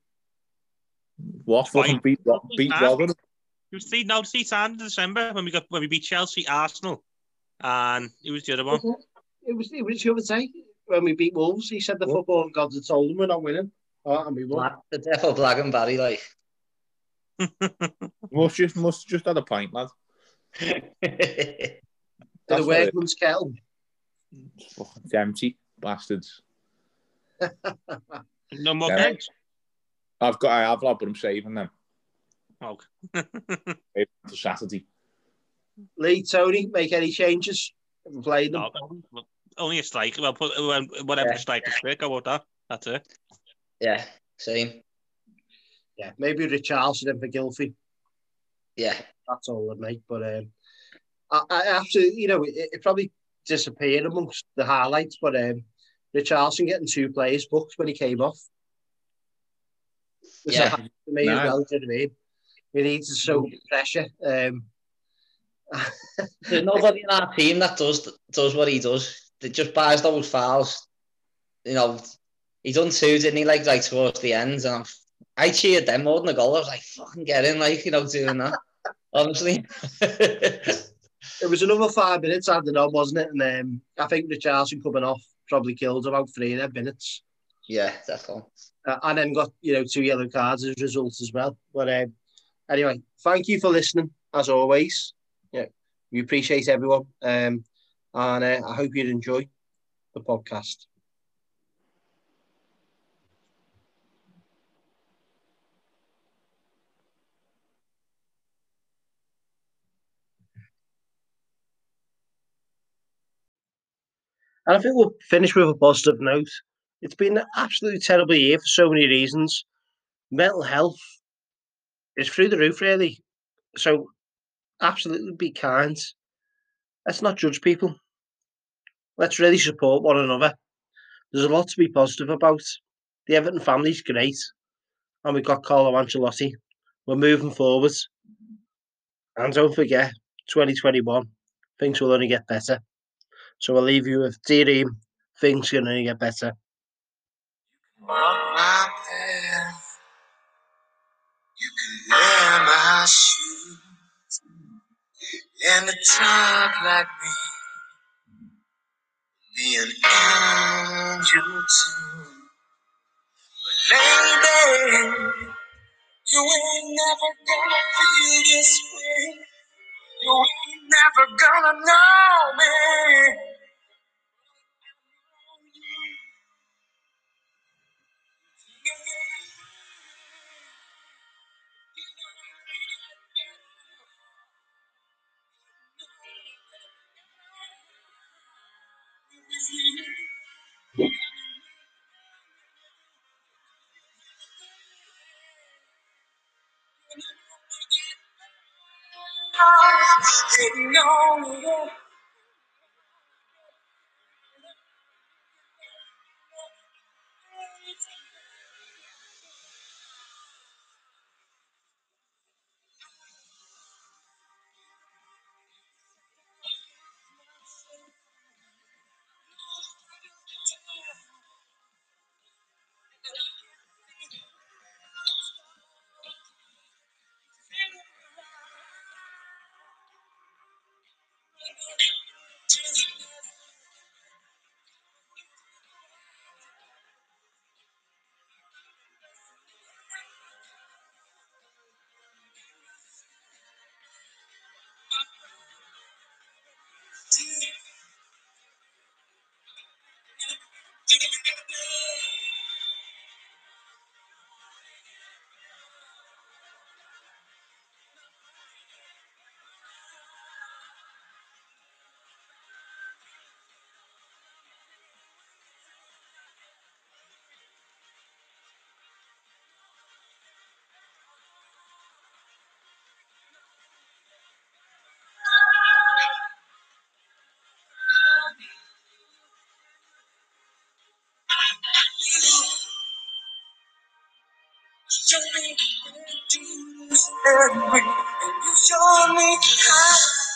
What fucking Fine. beat, beat Fine. Robin? You see, no, see, signed in December when we got when we beat Chelsea, Arsenal, and it was the other one. Mm-hmm. It was it was the other day when we beat Wolves. He said the What? football gods had told him we're not winning, oh, and we won. Black, the devil Black and Barry like Must just must just had a pint, lad. The what it- workman's kettle. It's fucking empty, bastards. No more Yeah. games. I've got, I have, lad, but I'm saving them Oh. for Saturday. Lee, Tony, make any changes? Haven't played them. No, only a strike. Well, put whatever Yeah. the strike is quick. How about that? That's it. yeah same Yeah, maybe Richarlison and for Gylfi. yeah That's all I'd make. But um, I, I absolutely, you know, it, it probably disappeared amongst the highlights. But um, Richarlison getting two players booked when he came off. Was Yeah. a highlight for me as well. Do you know what I mean? We need to soak pressure. Um, There's nobody in our team that does does what he does. That just buys those fouls. You know, he done two, didn't he? Like like towards the end, and I'm, I cheered them more than the goal. I was like, "Fucking get in!" Like you know, doing that. Honestly, it was another five minutes added on, wasn't it? And um, I think Richarlison coming off probably killed about three of them minutes. yeah, definitely. uh, and then got you know two yellow cards as a result as well. But um, anyway, thank you for listening as always. Yeah, we appreciate everyone, um, and uh, I hope you enjoy the podcast. And I think we'll finish with a positive note. It's been an absolutely terrible year for so many reasons. Mental health is through the roof, really. So, absolutely be kind. Let's not judge people. Let's really support one another. There's a lot to be positive about. The Everton family's great. And we've got Carlo Ancelotti. We're moving forward. And don't forget, 2021, things will only get better. So I'll leave you with D:Ream. Things can only get better. And to talk like me. Be an angel too. But lady, you ain't never gonna feel this way. You ain't never gonna know me Didn't know it. Show me you show me how